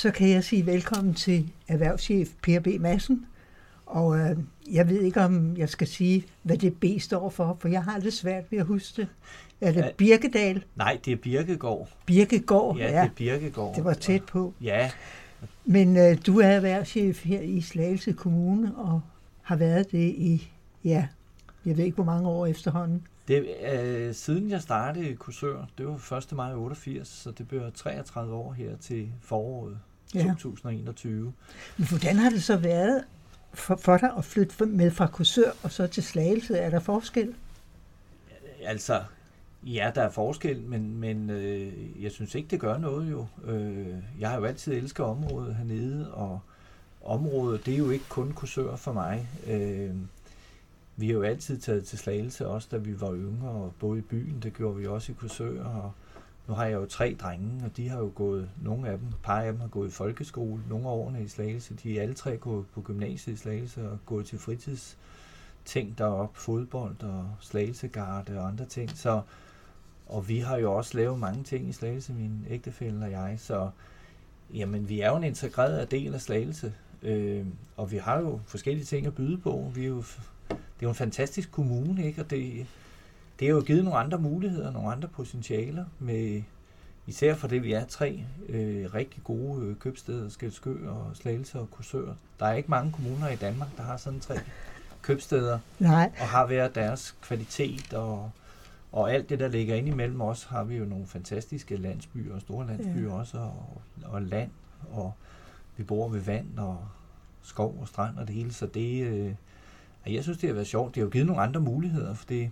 så kan jeg sige velkommen til erhvervschef Per B. Madsen. Og øh, jeg ved ikke, om jeg skal sige, hvad det B står for, for jeg har det svært ved at huske det. Er det Birkedal? Nej, det er Birkegård. Birkegård, ja. Ja, det er Birkegård. Det var tæt på. Ja. Men øh, du er erhvervschef her i Slagelse Kommune, og har været det i, ja, jeg ved ikke, hvor mange år efterhånden. Det, øh, siden jeg startede i Kursør, det var 1. maj 88, så det bliver 33 år her til foråret ja. 2021. Men hvordan har det så været for, for dig at flytte med fra Kursør og så til Slagelse? Er der forskel? Altså, ja, der er forskel, men, men øh, jeg synes ikke, det gør noget jo. Øh, jeg har jo altid elsket området hernede, og området, det er jo ikke kun Kursør for mig. Øh, vi har jo altid taget til Slagelse, også da vi var yngre og boede i byen. Det gjorde vi også i Kursør, og nu har jeg jo tre drenge, og de har jo gået, nogle af dem, et par af dem har gået i folkeskole, nogle af årene i Slagelse. De er alle tre gået på gymnasiet i Slagelse og gået til fritids ting derop, fodbold og slagelsegarde og andre ting. Så, og vi har jo også lavet mange ting i Slagelse, min ægtefælle og jeg, så jamen, vi er jo en integreret del af Slagelse, øh, og vi har jo forskellige ting at byde på. Vi er jo det er jo en fantastisk kommune, ikke? og det, det har jo givet nogle andre muligheder, nogle andre potentialer, med, især for det, vi er tre øh, rigtig gode øh, købsteder, Skelskø og Slagelse og Kursør. Der er ikke mange kommuner i Danmark, der har sådan tre købsteder, Nej. og har været deres kvalitet og, og alt det, der ligger ind imellem os, har vi jo nogle fantastiske landsbyer og store landsbyer ja. også, og, og land, og vi bor ved vand og skov og strand og det hele, så det, øh, jeg synes, det har været sjovt. Det har jo givet nogle andre muligheder, for det,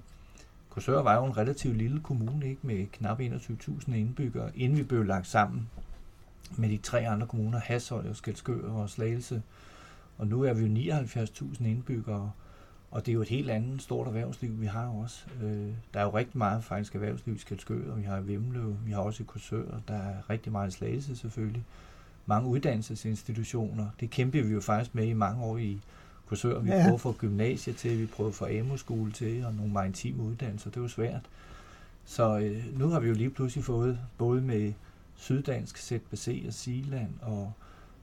Korsør var jo en relativt lille kommune, ikke med knap 21.000 indbyggere, inden vi blev lagt sammen med de tre andre kommuner, Hashøj og Skelskør og Slagelse. Og nu er vi jo 79.000 indbyggere, og det er jo et helt andet stort erhvervsliv, vi har også. Øh, der er jo rigtig meget faktisk erhvervsliv i Skelskør, og vi har i Vimløv, vi har også i Korsør, der er rigtig meget i Slagelse selvfølgelig. Mange uddannelsesinstitutioner, det kæmper vi jo faktisk med i mange år i kursør. Vi ja. prøvede at få gymnasiet til, vi prøvede at få AMO-skole til, og nogle maritime uddannelser. Det var svært. Så øh, nu har vi jo lige pludselig fået både med Syddansk, ZBC og Siland og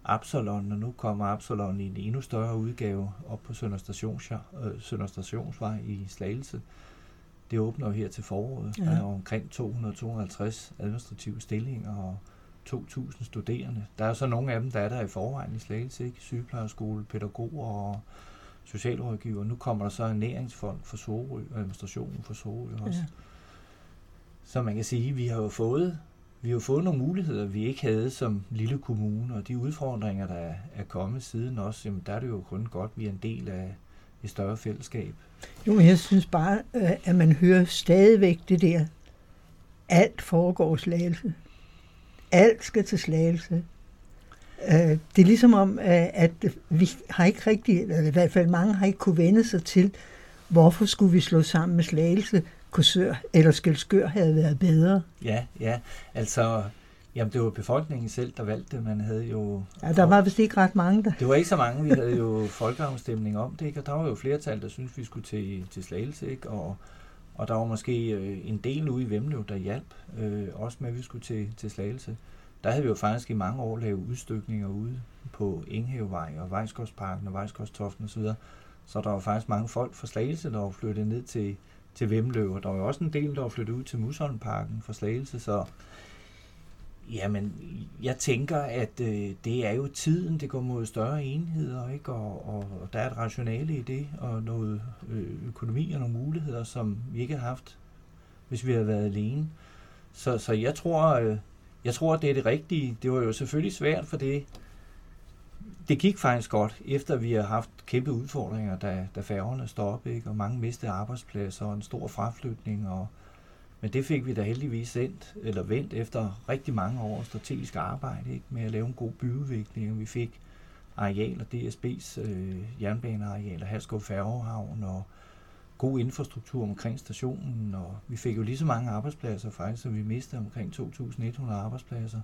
Absalon, og nu kommer Absalon i en endnu større udgave op på Sønder, Stations, øh, Sønder Stationsvej i Slagelse. Det åbner jo her til foråret. Ja. Der er omkring 200-250 administrative stillinger og 2.000 studerende. Der er så nogle af dem, der er der i forvejen i Slagelse, ikke? Sygeplejerskole, pædagoger og socialrådgiver. Nu kommer der så en næringsfond for Sorø, og administrationen for Sorø også. Ja. Så man kan sige, at vi har jo fået, vi har fået nogle muligheder, vi ikke havde som lille kommune, og de udfordringer, der er kommet siden også, jamen der er det jo kun godt, at vi er en del af et større fællesskab. Jo, jeg synes bare, øh, at man hører stadigvæk det der, alt foregår slagelse alt skal til slagelse. Øh, det er ligesom om, øh, at vi har ikke rigtig, eller i hvert fald mange har ikke kunne vende sig til, hvorfor skulle vi slå sammen med slagelse, Korsør eller Skelskør havde været bedre. Ja, ja. Altså, Jamen, det var befolkningen selv, der valgte det. Man havde jo... Ja, der var vist ikke ret mange der. Det var ikke så mange. Vi havde jo folkeafstemning om det, ikke? Og der var jo flertal, der syntes, vi skulle til, til Slagelse, ikke? Og, og der var måske øh, en del ude i Vemlev, der hjalp, øh, også med, at vi skulle til, til Slagelse. Der havde vi jo faktisk i mange år lavet udstykninger ude på Inghavevej og Vejskovsparken og Vejskovstoften osv. Så der var faktisk mange folk fra Slagelse, der var flyttet ned til, til Vemlev, og der var også en del, der var flyttet ud til Musholmparken fra Slagelse, så Jamen, jeg tænker, at øh, det er jo tiden, det går mod større enheder, ikke? Og, og, og der er et rationale i det, og noget øh, økonomi og nogle muligheder, som vi ikke har haft, hvis vi havde været alene. Så, så jeg tror, øh, jeg tror, det er det rigtige. Det var jo selvfølgelig svært, for det, det gik faktisk godt, efter vi har haft kæmpe udfordringer, da, da færgerne stoppede, ikke? og mange mistede arbejdspladser og en stor fraflytning, og men det fik vi da heldigvis sendt, eller vendt efter rigtig mange år strategisk arbejde ikke? med at lave en god byudvikling. Vi fik arealer, DSB's øh, jernbanearealer, Halskov Færgehavn og god infrastruktur omkring stationen, og vi fik jo lige så mange arbejdspladser faktisk, så vi mistede omkring 2.100 arbejdspladser.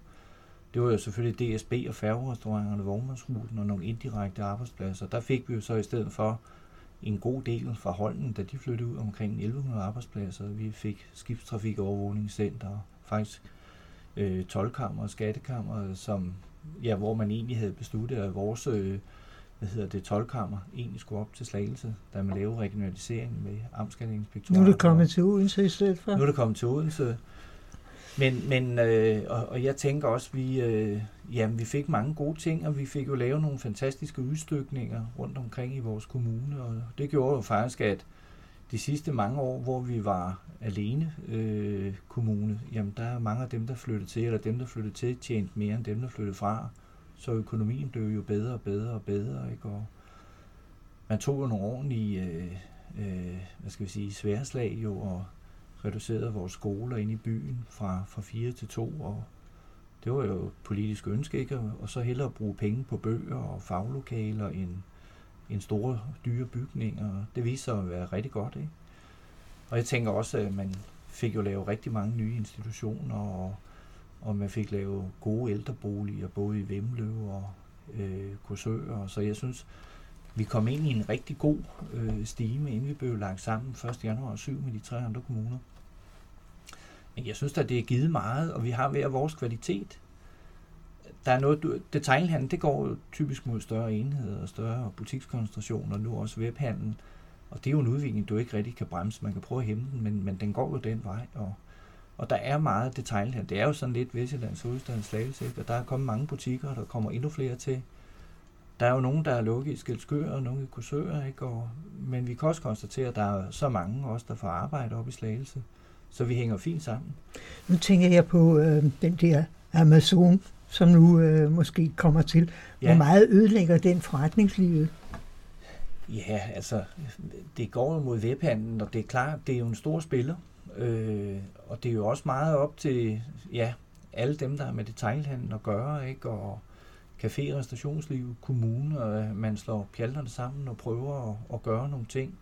Det var jo selvfølgelig DSB og færgerestauranterne, vognmandsruten og nogle indirekte arbejdspladser. Der fik vi jo så i stedet for en god del fra Holden, da de flyttede ud omkring 1100 arbejdspladser. Vi fik skibstrafikovervågningscenter, faktisk øh, tolkammer og skattekammer, som ja, hvor man egentlig havde besluttet, at vores øh, hvad hedder det, tolkammer egentlig skulle op til Slagelse, da man lavede regionalisering med amtskatteinspektorer. Nu er det kommet til Odense i stedet for. Nu er det kommet til Odense. Men, men øh, og, og jeg tænker også, vi, øh, jamen, vi fik mange gode ting, og vi fik jo lavet nogle fantastiske udstykninger rundt omkring i vores kommune, og det gjorde jo faktisk, at de sidste mange år, hvor vi var alene øh, kommune, jamen der er mange af dem, der flyttede til, eller dem, der flyttede til, tjente mere end dem, der flyttede fra. Så økonomien blev jo bedre og bedre og bedre, ikke? Og man tog jo nogle ordentlige, øh, øh, hvad skal vi sige, sværslag jo, og reducerede vores skoler ind i byen fra, fra 4 til 2, og det var jo et politisk ønske, ikke? Og så hellere bruge penge på bøger og faglokaler end, end store, dyre bygninger. Det viste sig at være rigtig godt, ikke? Og jeg tænker også, at man fik jo lavet rigtig mange nye institutioner, og, og man fik lavet gode ældreboliger, både i Vemløv og øh, Korsør. Så jeg synes, vi kom ind i en rigtig god øh, stime, inden vi blev lagt sammen 1. januar 7 med de tre andre kommuner. Men jeg synes at det er givet meget, og vi har hver vores kvalitet. Der er noget, detailhandel, det går jo typisk mod større enheder og større butikskoncentrationer, nu også webhandel. Og det er jo en udvikling, du ikke rigtig kan bremse. Man kan prøve at hæmme den, men, men den går jo den vej. Og, og der er meget detailhandel. Det er jo sådan lidt Vestjyllands hovedstadens slagelse, og der er kommet mange butikker, og der kommer endnu flere til. Der er jo nogen, der er lukket i Skelskør, og nogle i Kursør, ikke? Og, men vi kan også konstatere, at der er så mange også, der får arbejde op i Slagelse. Så vi hænger fint sammen. Nu tænker jeg på øh, den der Amazon, som nu øh, måske kommer til. Ja. Hvor meget ødelægger den forretningslivet? Ja, altså, det går jo mod webhandlen, og det er klart, det er jo en stor spiller. Øh, og det er jo også meget op til, ja, alle dem, der har med detailhandel at gøre, ikke? Og café, restaurationsliv, kommune, og man slår pjalterne sammen og prøver at, at gøre nogle ting.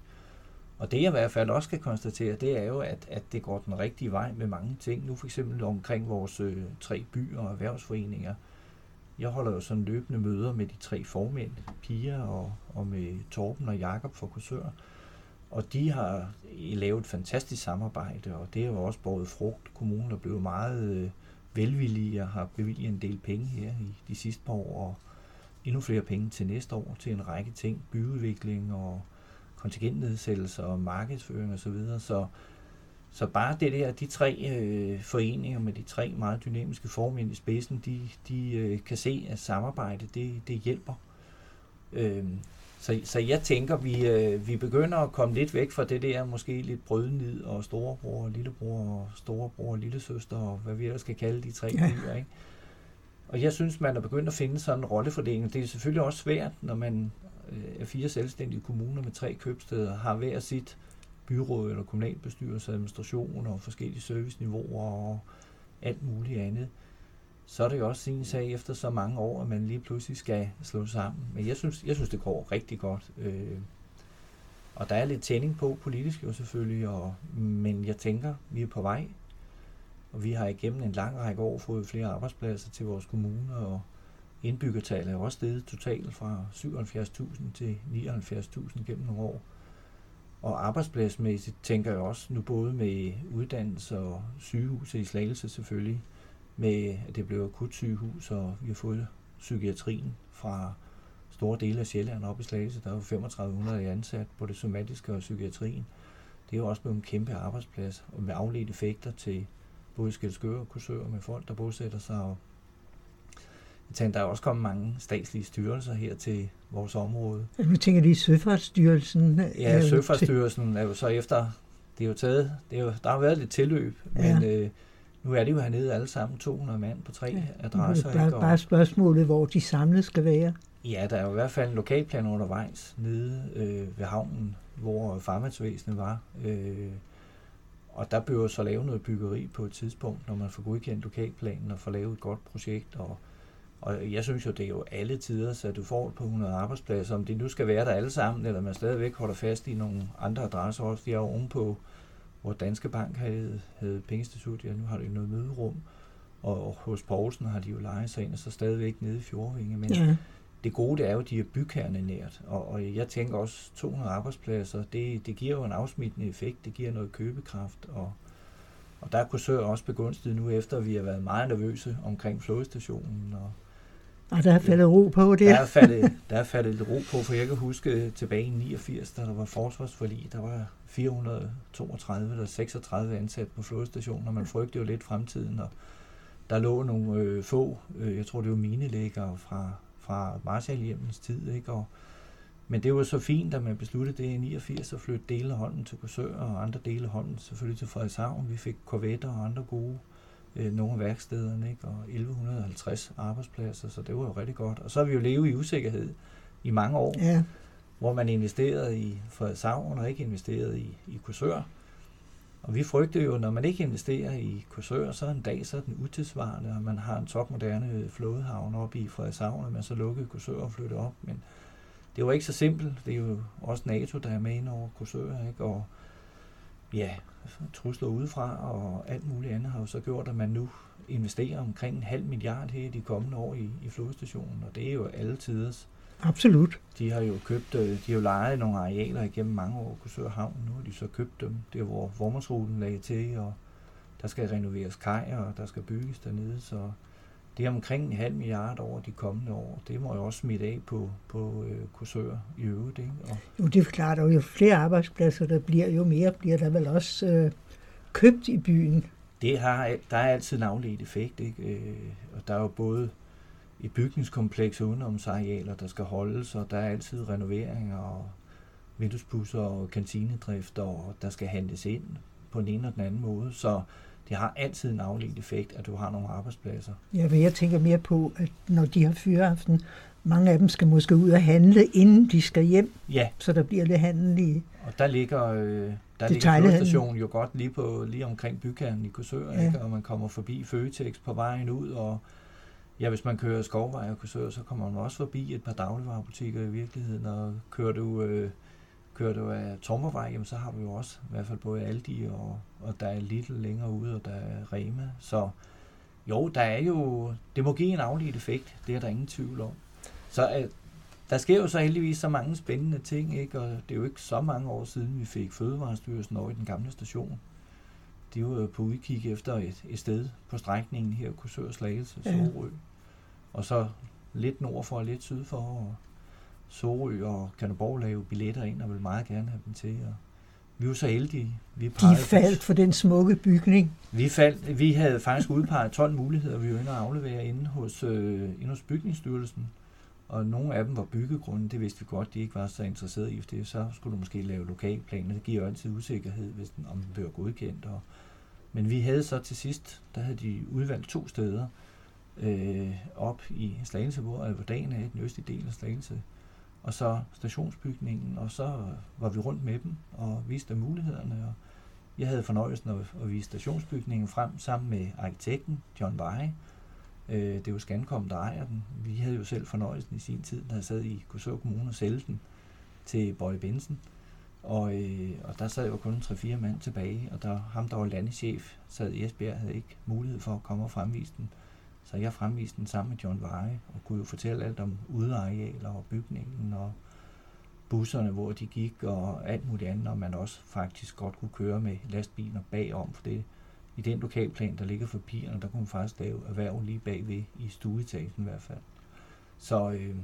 Og det jeg i hvert fald også kan konstatere, det er jo, at, at det går den rigtige vej med mange ting. Nu for eksempel omkring vores øh, tre byer og erhvervsforeninger. Jeg holder jo sådan løbende møder med de tre formænd, Pia og, og med Torben og Jakob fra Korsør. Og de har øh, lavet et fantastisk samarbejde, og det har jo også båret frugt. Kommunen er blevet meget øh, velvillige og har bevilget en del penge her i de sidste par år, og endnu flere penge til næste år til en række ting, byudvikling og kontingentnedsættelser og markedsføring osv. Så, videre. så så bare det der, de tre øh, foreninger med de tre meget dynamiske formænd i spidsen, de, de øh, kan se, at samarbejde, det, det hjælper. Øh, så, så jeg tænker, vi, øh, vi begynder at komme lidt væk fra det der, måske lidt brødnid og storebror og lillebror og storebror og lillesøster og hvad vi ellers skal kalde de tre ja. byer, ikke? Og jeg synes, man er begyndt at finde sådan en rollefordeling. Det er selvfølgelig også svært, når man øh, fire selvstændige kommuner med tre købsteder, har hver sit byråd eller kommunalbestyrelse, administration og forskellige serviceniveauer og alt muligt andet så er det jo også sin sag efter så mange år, at man lige pludselig skal slå sammen. Men jeg synes, jeg synes det går rigtig godt. Øh, og der er lidt tænding på politisk jo selvfølgelig, og, men jeg tænker, vi er på vej. Og vi har igennem en lang række år fået flere arbejdspladser til vores kommune, og indbyggertallet er også steget totalt fra 77.000 til 79.000 gennem nogle år. Og arbejdspladsmæssigt tænker jeg også nu både med uddannelse og sygehus i Slagelse selvfølgelig, med, at det blev akut sygehus, og vi har fået psykiatrien fra store dele af Sjælland op i Slagelse. Der er jo 3500 ansat på det somatiske og psykiatrien. Det er jo også blevet en kæmpe arbejdsplads, og med afledte effekter til både Skelskør og Kursør med folk, der bosætter sig. Og jeg tænker, der er også kommet mange statslige styrelser her til vores område. Nu tænker de Søfartsstyrelsen? Ja, Søfartsstyrelsen er jo så efter, det er jo taget, det er jo, der har været lidt tilløb, ja. men øh, nu er det jo hernede alle sammen 200 mand på tre ja, adresser. Bare, ikke? bare spørgsmålet, hvor de samlet skal være. Ja, der er jo i hvert fald en lokalplan undervejs nede øh, ved havnen, hvor farvandsvæsenet var. Øh, og der bør så lave noget byggeri på et tidspunkt, når man får godkendt lokalplanen og får lavet et godt projekt. Og, og jeg synes jo, det er jo alle tider, så du får på 100 arbejdspladser. Om de nu skal være der alle sammen, eller man stadigvæk holder fast i nogle andre adresser også. De er ovenpå hvor Danske Bank havde, havde pengeinstitut, ja, nu har de noget møderum, og hos Poulsen har de jo lejet sig ind, og så stadigvæk nede i Fjordvinge, men ja. det gode det er jo, at de er bykerne nært, og, og jeg tænker også 200 arbejdspladser, det, det giver jo en afsmittende effekt, det giver noget købekraft, og, og der kunne Sør også begunstiget nu efter, vi har været meget nervøse omkring flådestationen, og og der er faldet ro på det. Der er faldet, der er faldet lidt ro på, for jeg kan huske øh, tilbage i 89, da der var forsvarsforlig, der var 432 eller 36 ansat på flådestationen, og man frygtede jo lidt fremtiden, og der lå nogle øh, få, øh, jeg tror det var minelæggere fra, fra Marshallhjemmens tid, ikke? Og, men det var så fint, at man besluttede det i 89 at flytte dele af hånden til Korsør og andre dele af hånden selvfølgelig til Frederikshavn. Vi fik korvetter og andre gode øh, nogle af værkstederne, ikke? og 1150 arbejdspladser, så det var jo rigtig godt. Og så har vi jo levet i usikkerhed i mange år, Ja, hvor man investerede i Frederikshavn og ikke investerede i, i Korsør. Og vi frygtede jo, når man ikke investerer i Korsør, så en dag så er den utidsvarende, og man har en topmoderne flådehavn oppe i Frederikshavn, og man så lukkede Korsør og flyttede op. Men det var ikke så simpelt. Det er jo også NATO, der er med ind over Korsør, ikke? Og ja, trusler udefra og alt muligt andet har jo så gjort, at man nu investerer omkring en halv milliard her i de kommende år i, i flådestationen, og det er jo alle tiders. absolut. De har jo købt, øh, de har jo lejet nogle arealer igennem mange år, Korsør Havn, nu har de så købt dem, der hvor Vormersruten lagde til, og der skal renoveres kaj, og der skal bygges dernede, så det er omkring en halv milliard over de kommende år. Det må jo også smitte af på, på øh, Korsør i øvrigt, ikke? Og Jo, det er klart, og jo flere arbejdspladser der bliver, jo mere bliver der vel også øh, købt i byen. det har, der er altid en afledt effekt, ikke? Øh, og der er jo både et bygningskompleks og udenomsarealer, der skal holdes, og der er altid renoveringer og vinduespusser og kantinedrift, og der skal handles ind på den ene og den anden måde. Så det har altid en afledt effekt, at du har nogle arbejdspladser. Ja, men jeg tænker mere på, at når de har fyreaften, mange af dem skal måske ud og handle, inden de skal hjem, Ja, så der bliver lidt handel i. og der ligger, øh, der ligger flådestationen jo godt lige, på, lige omkring bykernen i Korsør, Ja. ja. ikke? og man kommer forbi Føtex på vejen ud, og ja, hvis man kører Skovvej og Korsør, så kommer man også forbi et par dagligvarerbutikker i virkeligheden, og kører du, øh, kører du af Tormervej, jamen, så har du jo også i hvert fald både Aldi, og, og der er Lidl længere ude, og der er Rema, så jo, der er jo, det må give en afledt effekt, det er der ingen tvivl om. Så øh, der sker jo så heldigvis så mange spændende ting, ikke? og det er jo ikke så mange år siden, vi fik Fødevarestyrelsen over i den gamle station. De var jo på udkig efter et, et sted på strækningen her, Korsør Slagelse, Ja. Sorø. Og så lidt nord for og lidt syd for, og Sorø og Kanderborg lave billetter ind, og vil meget gerne have dem til. Og vi var så heldige. Vi De faldt for den smukke bygning. vi, faldt, vi havde faktisk udpeget 12 muligheder, vi var inde og aflevere inde hos, øh, inde hos Bygningsstyrelsen. Og nogle af dem var byggegrunde, det vidste vi godt, de ikke var så interesserede i, for det, så skulle du måske lave lokalplaner. Det giver jo altid usikkerhed, hvis den, om den bliver godkendt. Og, men vi havde så til sidst, der havde de udvalgt to steder øh, op i Slagelse, hvor dagen er i den østlige del af Slagelse, og så stationsbygningen, og så var vi rundt med dem og viste dem mulighederne, og jeg havde fornøjelsen at, at vise stationsbygningen frem sammen med arkitekten John Veje. Øh, Det er jo Scancom, der ejer den. Vi havde jo selv fornøjelsen i sin tid, da jeg sad i Korsør Kommune og sælge den til Bøje Bensen. Og, øh, og der sad jo kun 3-4 mand tilbage, og der, ham, der var landeschef, sad i Esbjerg, havde ikke mulighed for at komme og fremvise den. Så jeg fremviste den sammen med John Veje, og kunne jo fortælle alt om udearealer og bygningen, og busserne, hvor de gik, og alt muligt andet, og man også faktisk godt kunne køre med lastbiler bagom, for det i den lokalplan, der ligger for pigerne, der kunne man faktisk lave erhverv lige bagved, i stueetagen i hvert fald. Så øh,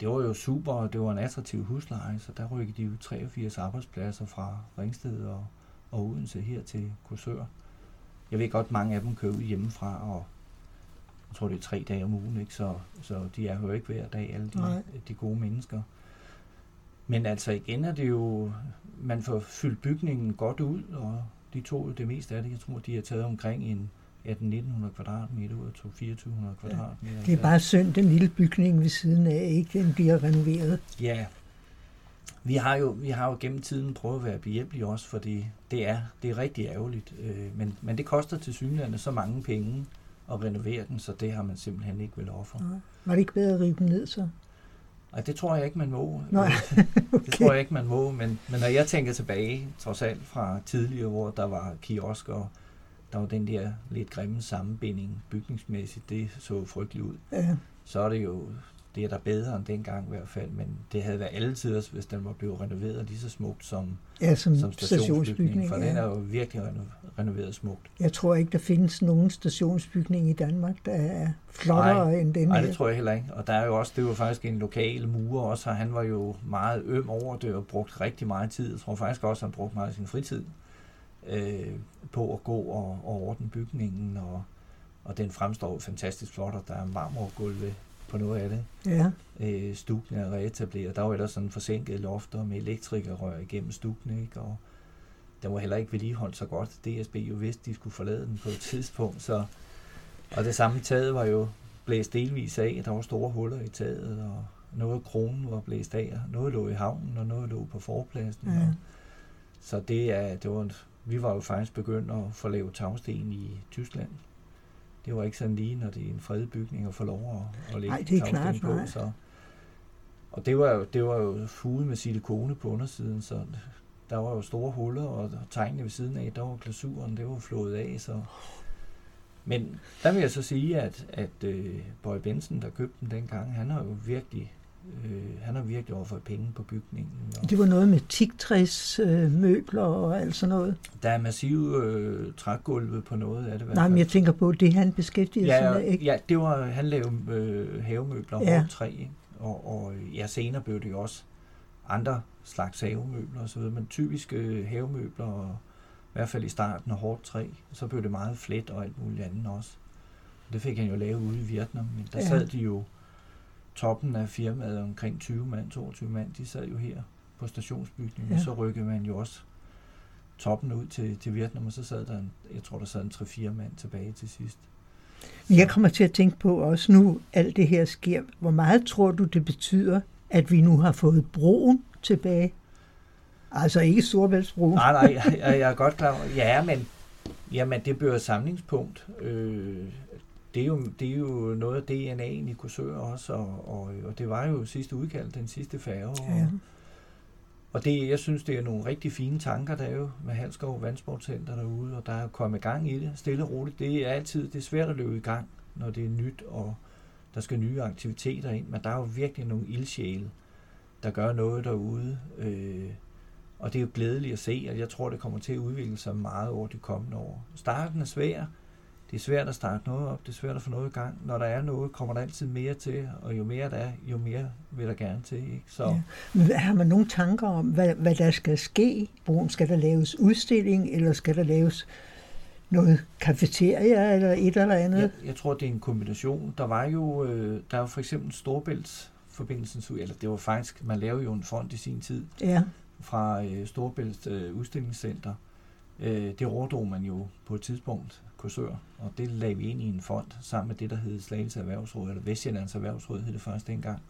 det var jo super, og det var en attraktiv husleje, så der rykkede de jo 83 arbejdspladser fra Ringsted og, og Odense her til Korsør. Jeg ved godt, mange af dem kører ud hjemmefra, og jeg tror, det er tre dage om ugen, ikke? Så, så de er jo ikke hver dag, alle Nej. de, de gode mennesker. Men altså igen er det jo, man får fyldt bygningen godt ud, og de tog jo det meste af det. Jeg tror, de har taget omkring en 1800-1900 kvadratmeter ud af 2400 kvadratmeter. Det er bare synd, den lille bygning ved siden af, ikke den bliver renoveret. Ja, vi har jo, vi har jo gennem tiden prøvet at være behjælpelige også, for det, det, er, det er rigtig ærgerligt. Øh, men, men det koster til synligheden så mange penge at renovere den, så det har man simpelthen ikke vil ofre. Nej. Var det ikke bedre at rive den ned så? Og det tror jeg ikke, man må. Nej, Det tror jeg ikke, man må, men, men når jeg tænker tilbage, trods alt fra tidligere, hvor der var kiosk, og der var den der lidt grimme sammenbinding bygningsmæssigt, det så frygteligt ud, Ja, så er det jo, det er der bedre end dengang i hvert fald, men det havde været alle tider, hvis den var blevet renoveret lige så smukt som, ja, som, som stationsbygning. For ja. den er jo virkelig renoveret smukt. Jeg tror ikke, der findes nogen stationsbygning i Danmark, der er flottere nej, end den Nej, det tror jeg heller ikke. Og der er jo også, det var faktisk en lokal murer også, og han var jo meget øm over det og brugt rigtig meget tid. Jeg tror faktisk også, han brugte meget af sin fritid øh, på at gå og, og ordne bygningen, og, og den fremstår fantastisk flot, og der er marmorgulve på noget af det. Ja. Øh, stukken er reetableret. Der var ellers sådan forsinket lofter med elektrikerrør igennem stukken, ikke? og den var heller ikke vedligeholdt så godt. DSB jo vidste, de skulle forlade den på et tidspunkt, så og det samme taget var jo blæst delvis af. Der var store huller i taget, og noget af kronen var blæst af. Noget lå i havnen, og noget lå på forpladsen. Ja. Og, så det er, det var en, vi var jo faktisk begyndt at få lavet tagsten i Tyskland det var ikke sådan lige, når det er en fredet bygning at få lov at, at lægge Nej, det er klart, på. Nej. Så. Og det var, jo, det var jo fuget med silikone på undersiden, så der var jo store huller, og tegnene ved siden af, der var glasuren, det var flået af, så... Men der vil jeg så sige, at, at uh, Bøje Benson, der købte den dengang, han har jo virkelig Øh, han har virkelig overført penge på bygningen. Og det var noget med tigtræs øh, møbler og alt sådan noget? Der er massive øh, trægulve på noget af det. Nej, men jeg tænker på det, han beskæftigede ja, sig med, ikke? Ja, det var, han lavede øh, havemøbler og ja. træ, ikke? Og, og ja, senere blev det jo også andre slags havemøbler og så videre, men typiske øh, havemøbler, og, i hvert fald i starten af hårdt træ, så blev det meget flet og alt muligt andet også. Det fik han jo lavet ude i Vietnam, men der ja. sad de jo toppen af firmaet omkring 20 mand, 22 mand, de sad jo her på stationsbygningen, ja. så rykkede man jo også toppen ud til, til Vietnam, og så sad der, en, jeg tror, der sad en 3-4 mand tilbage til sidst. Men jeg kommer til at tænke på også nu, alt det her sker. Hvor meget tror du, det betyder, at vi nu har fået broen tilbage? Altså ikke Storbæltsbroen. Nej, nej, jeg, jeg er godt klar over. Ja, men jamen, det bliver et samlingspunkt. Øh, det er, jo, det er jo noget af DNA'en i Korsør også, og, og, og det var jo sidste udkald, den sidste færge. Ja. Og, og det, jeg synes, det er nogle rigtig fine tanker, der er jo med Halskov Vandsportcenter derude, og der er kommet gang i det, stille og roligt. Det er altid det er svært at løbe i gang, når det er nyt, og der skal nye aktiviteter ind, men der er jo virkelig nogle ildsjæle, der gør noget derude, øh, og det er jo glædeligt at se, og jeg tror, det kommer til at udvikle sig meget over de kommende år. Starten er svær, det er svært at starte noget op, det er svært at få noget i gang. Når der er noget, kommer der altid mere til, og jo mere der er, jo mere vil der gerne til. Ikke? Så. Ja. Men har man nogle tanker om, hvad, hvad der skal ske? Broen, skal der laves udstilling, eller skal der laves noget kafeteria eller et eller andet? Jeg, jeg tror, det er en kombination. Der var jo, øh, der var for eksempel Storbælts forbindelsen, eller det var faktisk, man lavede jo en fond i sin tid ja. fra øh, Storbælts øh, udstillingscenter. Øh, det overdrog man jo på et tidspunkt Korsør, og det lagde vi ind i en fond sammen med det, der hed Slagelse Erhvervsråd, eller Vestjyllands Erhvervsråd hed det først dengang.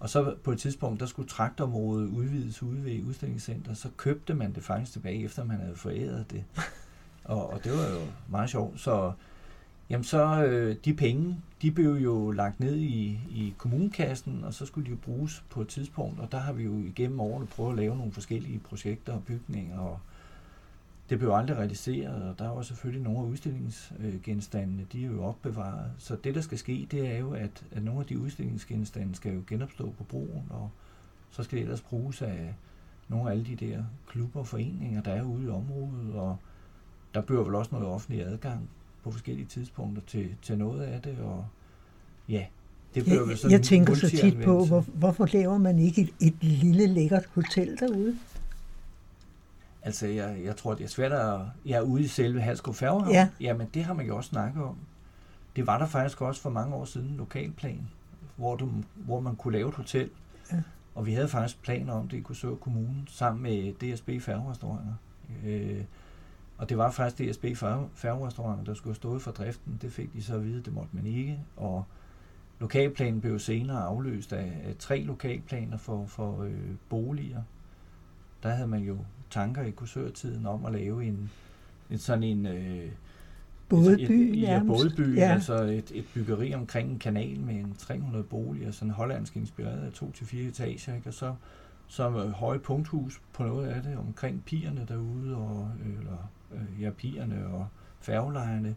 Og så på et tidspunkt, der skulle traktområdet udvides ude ved udstillingscenter, så købte man det faktisk tilbage, efter man havde foræret det. Og, og det var jo meget sjovt. Så jamen så øh, de penge, de blev jo lagt ned i, i kommunekassen, og så skulle de jo bruges på et tidspunkt, og der har vi jo igennem årene prøvet at lave nogle forskellige projekter og bygninger og det blev aldrig realiseret, og der var selvfølgelig nogle af udstillingsgenstandene, de er jo opbevaret. Så det, der skal ske, det er jo, at, at nogle af de udstillingsgenstande skal jo genopstå på broen, og så skal det ellers bruges af nogle af alle de der klubber og foreninger, der er ude i området, og der bliver vel også noget offentlig adgang på forskellige tidspunkter til, til noget af det, og ja, det bliver vel sådan Jeg tænker så tit på, hvor, hvorfor laver man ikke et, et lille lækkert hotel derude? Altså, jeg, jeg tror, det er svært at... Jeg er ude i selve Halskov Færgehavn. Ja. Jamen, det har man jo også snakket om. Det var der faktisk også for mange år siden, lokalplan, hvor, du, hvor man kunne lave et hotel. Ja. Og vi havde faktisk planer om det i Korsør Kommune, sammen med DSB Færgerestauranter. Øh, og det var faktisk DSB Færgerestauranter, der skulle have stået for driften. Det fik de så at vide, det måtte man ikke. Og lokalplanen blev senere afløst af, af tre lokalplaner for, for øh, boliger. Der havde man jo tanker i kursørtiden om at lave en, en sådan en... Øh, bådeby, et, ja, bådeby, ja. altså et, et byggeri omkring en kanal med en 300 boliger, sådan hollandsk inspireret af to til fire etager, ikke? og så som øh, høje punkthus på noget af det, omkring pigerne derude, og, eller øh, ja, pigerne og færgelejerne.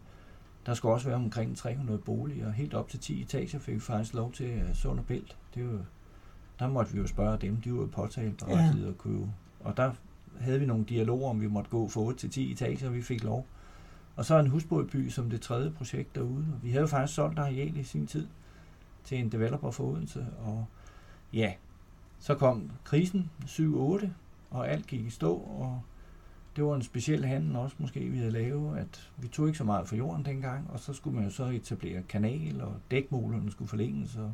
Der skulle også være omkring 300 boliger, og helt op til 10 etager fik vi faktisk lov til at Sund og Bælt. Det var, der måtte vi jo spørge dem, de var jo påtaleberettigede ja. at købe. Og der havde vi nogle dialoger, om vi måtte gå fra 8 til 10 etager, og vi fik lov. Og så en husbådby som det tredje projekt derude. Vi havde jo faktisk solgt areal i sin tid til en developer for Odense, og ja, så kom krisen 7-8, og alt gik i stå, og det var en speciel handel også måske, vi havde lavet, at vi tog ikke så meget for jorden dengang, og så skulle man jo så etablere kanal, og dækmålerne skulle forlænges, og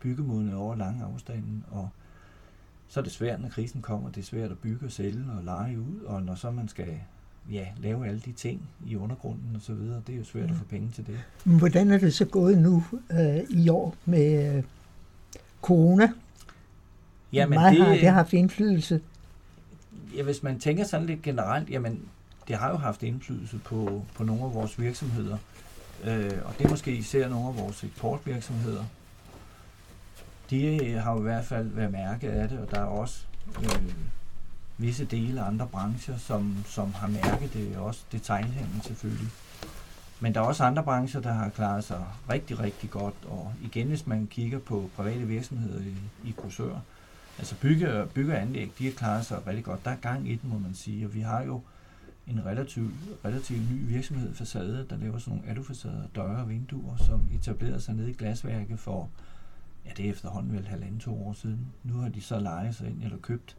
byggemodene over lange afstanden, og så er det svært, når krisen kommer, det er svært at bygge og sælge og lege ud, og når så man skal ja, lave alle de ting i undergrunden og så videre, det er jo svært ja. at få penge til det. Hvordan er det så gået nu øh, i år med øh, corona? Jamen, Meget det, har det haft indflydelse? Ja, hvis man tænker sådan lidt generelt, jamen, det har jo haft indflydelse på, på nogle af vores virksomheder. Øh, og det er måske især nogle af vores eksportvirksomheder. De øh, har jo i hvert fald været mærket af det, og der er også øh, visse dele af andre brancher, som, som har mærket det, også detaljhandlen selvfølgelig. Men der er også andre brancher, der har klaret sig rigtig, rigtig godt. Og igen, hvis man kigger på private virksomheder i, i kursør, altså bygge, bygge og anlæg, de har klaret sig rigtig godt. Der er gang i den, må man sige. Og vi har jo en relativt relativ ny virksomhed, Facade, der laver sådan nogle alufacader, døre og vinduer, som etablerede sig nede i glasværket for, ja, det er efterhånden vel halvanden to år siden. Nu har de så lejet sig ind eller købt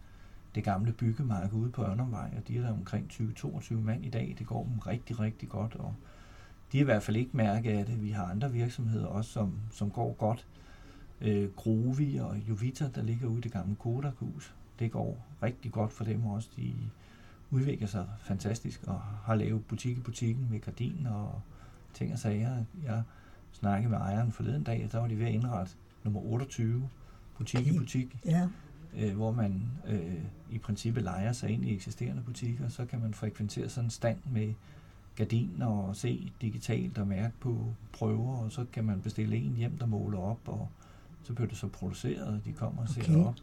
det gamle byggemarked ude på Ørnervej, og de er der omkring 20-22 mand i dag. Det går dem rigtig, rigtig godt, og de er i hvert fald ikke mærke af det. Vi har andre virksomheder også, som, som går godt. Øh, Grovi og Jovita, der ligger ude i det gamle Kodakhus, det går rigtig godt for dem også. De udvikler sig fantastisk og har lavet butik i butikken med gardiner og ting og sager. Jeg snakkede med ejeren forleden dag, der var de ved at indrette nummer 28, butik okay. i butik. Ja øh, hvor man øh, i princippet leger sig ind i eksisterende butikker, så kan man frekventere sådan en stand med gardiner og se digitalt og mærke på prøver, og så kan man bestille en hjem, der måler op, og så bliver det så produceret, og de kommer og ser op.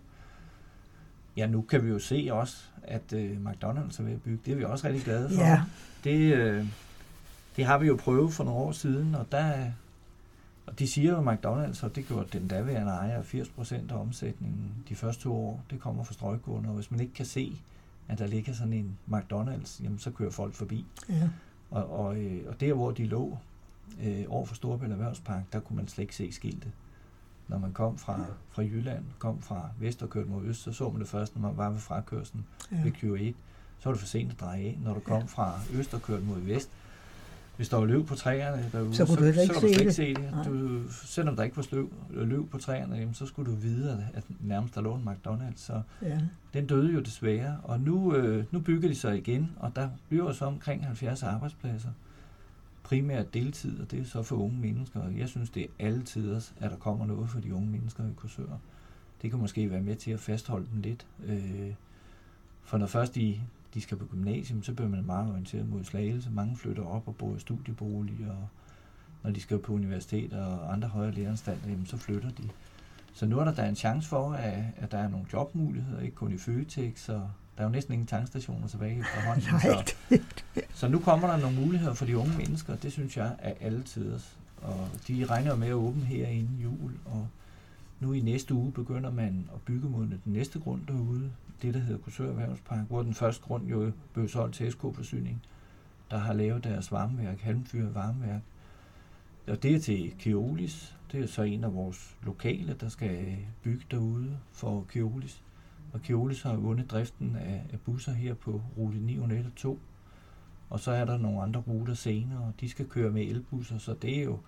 Ja, nu kan vi jo se også, at øh, McDonald's er ved at bygge. Det er vi også rigtig glade for. Ja. Det, øh, det har vi jo prøvet for nogle år siden, og der og de siger jo, at McDonald's, og det gjorde den daværende ejer, 80% af omsætningen de første to år, det kommer fra strøgkunder. Og hvis man ikke kan se, at der ligger sådan en McDonald's, jamen så kører folk forbi. Ja. Og, og, øh, og der, hvor de lå øh, over for Storebælt Erhvervspark, der kunne man slet ikke se skiltet. Når man kom fra, fra Jylland, kom fra vest og kørte mod øst, så så man det først, når man var ved frakørslen ja. ved Q1. Så var det for sent at dreje af. Når du kom ja. fra øst og kørte mod vest, hvis der var løv på træerne derude, så, kunne du så, ikke så, så du ikke se det. Du, selvom der ikke var løv, løv på træerne, jamen, så skulle du vide, at nærmest der lå en McDonald's. Så ja. den døde jo desværre. Og nu, øh, nu bygger de sig igen, og der bliver så omkring 70 arbejdspladser. Primært deltid, og det er så for unge mennesker. Jeg synes, det er alle tider, at der kommer noget for de unge mennesker i kursører. Det kan måske være med til at fastholde dem lidt. Øh, for når først de, de skal på gymnasium, så bliver man meget orienteret mod slagelse. Mange flytter op og bor i studieboliger, og når de skal på universitet og andre højere læreanstalter, jamen, så flytter de. Så nu er der, der en chance for, at, at der er nogle jobmuligheder, ikke kun i Føtex, så der er jo næsten ingen tankstationer tilbage hånden. så, så nu kommer der nogle muligheder for de unge mennesker, det synes jeg er alle tiders. Og de regner med at åbne her inden jul, og nu i næste uge begynder man at bygge mod den næste grund derude det, der hedder Korsør Erhvervspark, hvor den første grund jo blev solgt til SK-forsyning, der har lavet deres varmeværk, halmfyret Varmeværk. Og det er til Keolis. Det er så en af vores lokale, der skal bygge derude for Keolis. Og Keolis har vundet driften af, af busser her på rute 902. Og så er der nogle andre ruter senere, og de skal køre med elbusser, så det er jo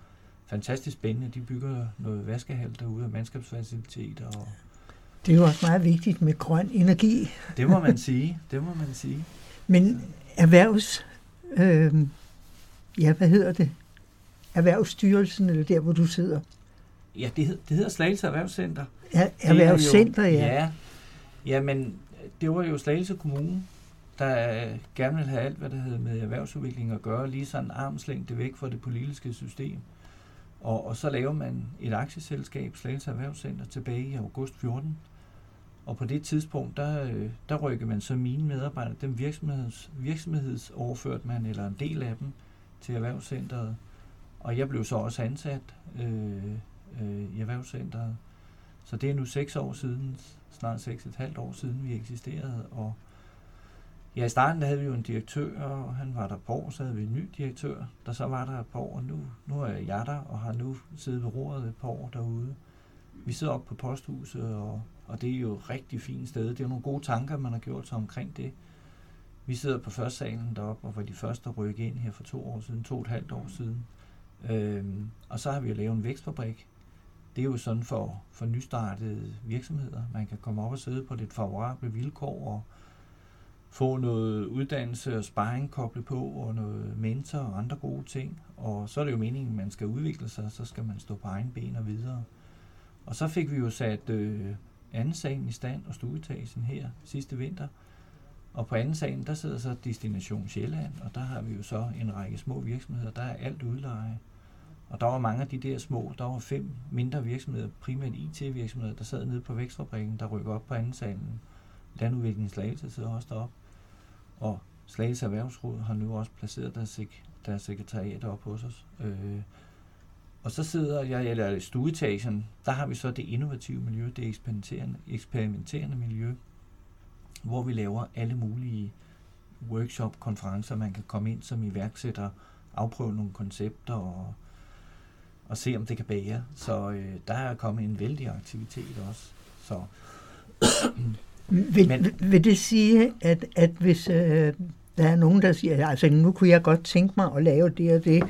fantastisk spændende. De bygger noget vaskehal derude og mandskabsfaciliteter og det er jo også meget vigtigt med grøn energi. Det må man sige. Det må man sige. Men erhvervs... Øh, ja, hvad hedder det? Erhvervsstyrelsen, eller der, hvor du sidder? Ja, det, hed, det hedder Slagelse Erhvervscenter. Ja, Erhvervscenter, jo, ja. ja. Ja, men det var jo Slagelse Kommune, der gerne ville have alt, hvad der havde med erhvervsudvikling at gøre, lige sådan armslængde væk fra det politiske system. Og, og så laver man et aktieselskab, Slagelse Erhvervscenter, tilbage i august 14. Og på det tidspunkt, der, øh, der rykker man så mine medarbejdere, dem virksomheds, virksomhedsoverført man, eller en del af dem, til Erhvervscenteret. Og jeg blev så også ansat øh, øh, i Erhvervscenteret. Så det er nu seks år siden, snart seks et halvt år siden, vi eksisterede. Og ja, i starten der havde vi jo en direktør, og han var der på, så havde vi en ny direktør, der så var der et par år, og nu, nu er jeg der, og har nu siddet ved roret et par år derude. Vi sidder oppe på posthuset, og, og det er jo et rigtig fint sted. Det er nogle gode tanker, man har gjort sig omkring det. Vi sidder på første salen deroppe, og var de første at rykke ind her for to år siden, to og et halvt år siden. Øhm, og så har vi jo lavet en vækstfabrik. Det er jo sådan for, for nystartede virksomheder. Man kan komme op og sidde på lidt favorable vilkår og få noget uddannelse og sparring koblet på og noget mentor og andre gode ting. Og så er det jo meningen, at man skal udvikle sig, så skal man stå på egen ben og videre. Og så fik vi jo sat øh, anden sagen i stand og stueetagen her sidste vinter. Og på anden salen, der sidder så Destination Sjælland, og der har vi jo så en række små virksomheder. Der er alt udleje. Og der var mange af de der små, der var fem mindre virksomheder, primært IT-virksomheder, der sad nede på vækstfabrikken, der rykker op på anden salen. Landudvikling Slagelse sidder også deroppe. Og Slagelse Erhvervsråd har nu også placeret deres, sek- deres sekretariat op hos os. Øh, og så sidder jeg, eller i stueetagen, der har vi så det innovative miljø, det eksperimenterende, eksperimenterende miljø, hvor vi laver alle mulige workshop-konferencer, man kan komme ind som iværksætter, afprøve nogle koncepter og, og se, om det kan bære. Så øh, der er kommet en vældig aktivitet også. Så, vil, Men, vil det sige, at, at hvis øh, der er nogen, der siger, altså nu kunne jeg godt tænke mig at lave det og det,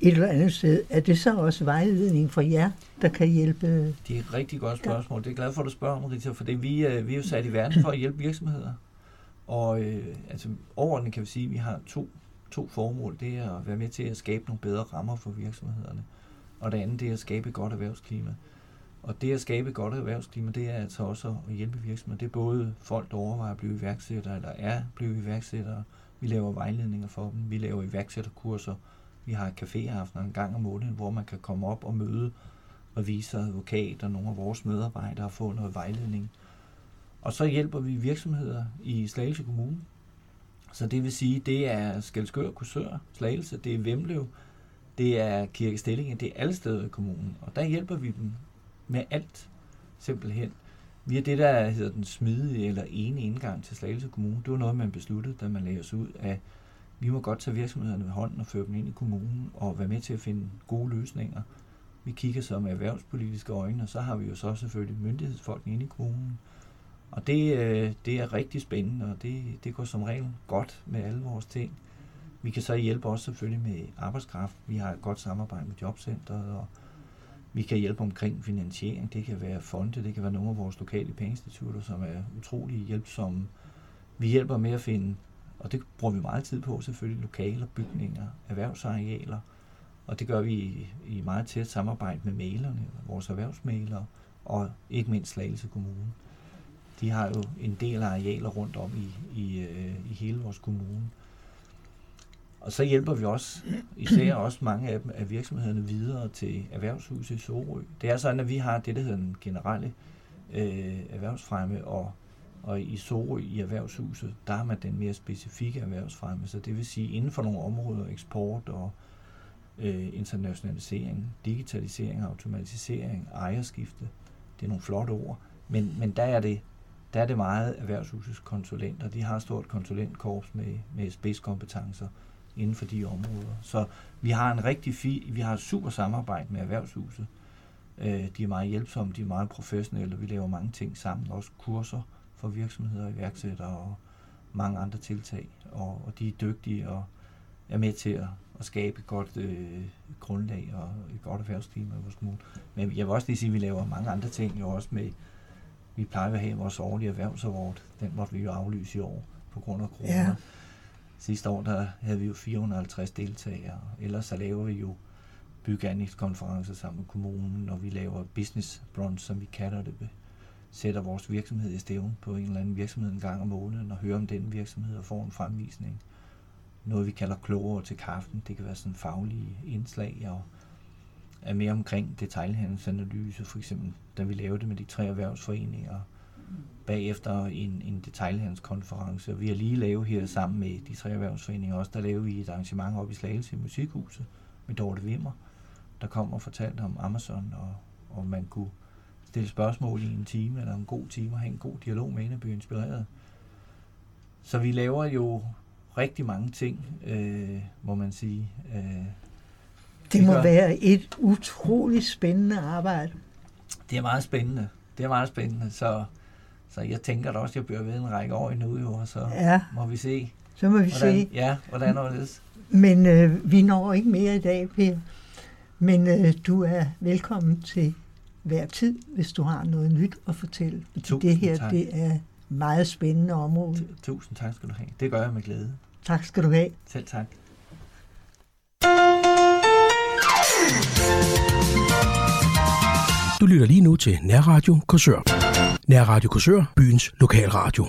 et eller andet sted. Er det så også vejledning for jer, der kan hjælpe? Det er et rigtig godt spørgsmål. Det er glad for, at du spørger om, Rita, for det, vi, øh, vi er jo sat i verden for at hjælpe virksomheder. Og øh, altså, overordnet kan vi sige, at vi har to, to formål. Det er at være med til at skabe nogle bedre rammer for virksomhederne. Og det andet, det er at skabe et godt erhvervsklima. Og det at skabe et godt erhvervsklima, det er altså også at hjælpe virksomheder. Det er både folk, der overvejer at blive iværksættere, eller er blevet iværksættere. Vi laver vejledninger for dem. Vi laver iværksætterkurser vi har caféaftener en gang om måneden, hvor man kan komme op og møde revisor, advokat og nogle af vores medarbejdere og få noget vejledning. Og så hjælper vi virksomheder i Slagelse Kommune. Så det vil sige, det er Skelskør, Kursør, Slagelse, det er Vemlev, det er Kirkestillingen, det er alle steder i kommunen. Og der hjælper vi dem med alt, simpelthen. Vi det, der hedder den smidige eller ene indgang til Slagelse Kommune. Det var noget, man besluttede, da man lagde os ud af vi må godt tage virksomhederne ved hånden og føre dem ind i kommunen og være med til at finde gode løsninger. Vi kigger så med erhvervspolitiske øjne, og så har vi jo så selvfølgelig myndighedsfolk inde i kommunen. Og det, øh, det er rigtig spændende, og det, det går som regel godt med alle vores ting. Vi kan så hjælpe også selvfølgelig med arbejdskraft. Vi har et godt samarbejde med Jobcentret, og vi kan hjælpe omkring finansiering. Det kan være fonde, det kan være nogle af vores lokale pengeinstitutter, som er utrolig hjælpsomme. Vi hjælper med at finde og det bruger vi meget tid på, selvfølgelig lokaler, bygninger, erhvervsarealer. Og det gør vi i, i meget tæt samarbejde med mailerne, vores erhvervsmalere, og ikke mindst Slagelse Kommune. De har jo en del arealer rundt om i, i, øh, i hele vores kommune. Og så hjælper vi også, især også mange af, dem, af virksomhederne videre til erhvervshuset i Sorø. Det er sådan, at vi har det, der hedder den generelle øh, erhvervsfremme og og i Sorø i erhvervshuset, der har man den mere specifikke erhvervsfremme, så det vil sige inden for nogle områder, eksport og øh, internationalisering, digitalisering, automatisering, ejerskifte. Det er nogle flotte ord, men, men der er det der er det meget erhvervshusets konsulenter. De har et stort konsulentkorps med, med spidskompetencer inden for de områder. Så vi har en rigtig fi, vi har et super samarbejde med erhvervshuset. Øh, de er meget hjælpsomme, de er meget professionelle, og vi laver mange ting sammen, også kurser for virksomheder og iværksættere og mange andre tiltag. Og, og de er dygtige og er med til at, at skabe et godt øh, grundlag og et godt erhvervsklima i vores kommune. Men jeg vil også lige sige, at vi laver mange andre ting jo også med, vi plejer at have vores årlige erhvervsaward. Den måtte vi jo aflyse i år på grund af corona. Yeah. Sidste år der havde vi jo 450 deltagere. Ellers så laver vi jo byggeanlægskonferencer sammen med kommunen, og vi laver business brunch, som vi kalder det, sætter vores virksomhed i stævn på en eller anden virksomhed en gang om måneden og hører om den virksomhed og får en fremvisning. Noget vi kalder klogere til kaften, Det kan være sådan faglige indslag og er mere omkring detaljhandelsanalyse, for eksempel da vi lavede det med de tre erhvervsforeninger. Bagefter en, en detaljhandelskonference. Vi har lige lavet her sammen med de tre erhvervsforeninger også, der lavede vi et arrangement op i Slagelse i Musikhuset med Dorte Wimmer, der kom og fortalte om Amazon, og, og man kunne stille spørgsmål i en time, eller en god time, og have en god dialog med en og blive inspireret. Så vi laver jo rigtig mange ting, øh, må man sige. Øh, det må gør. være et utroligt spændende arbejde. Det er meget spændende. Det er meget spændende, så, så jeg tænker da også, at jeg bliver ved en række år endnu, jo, og så ja. må vi se. Så må vi hvordan, se. Ja, hvordan er det? Men øh, vi når ikke mere i dag, Per. Men øh, du er velkommen til hver tid, hvis du har noget nyt at fortælle. Tusind det her tak. det er meget spændende område. Tusind tak skal du have. Det gør jeg med glæde. Tak skal du have. Selv tak. Du lytter lige nu til Nærradio Korsør. Nærradio Korsør, byens lokalradio.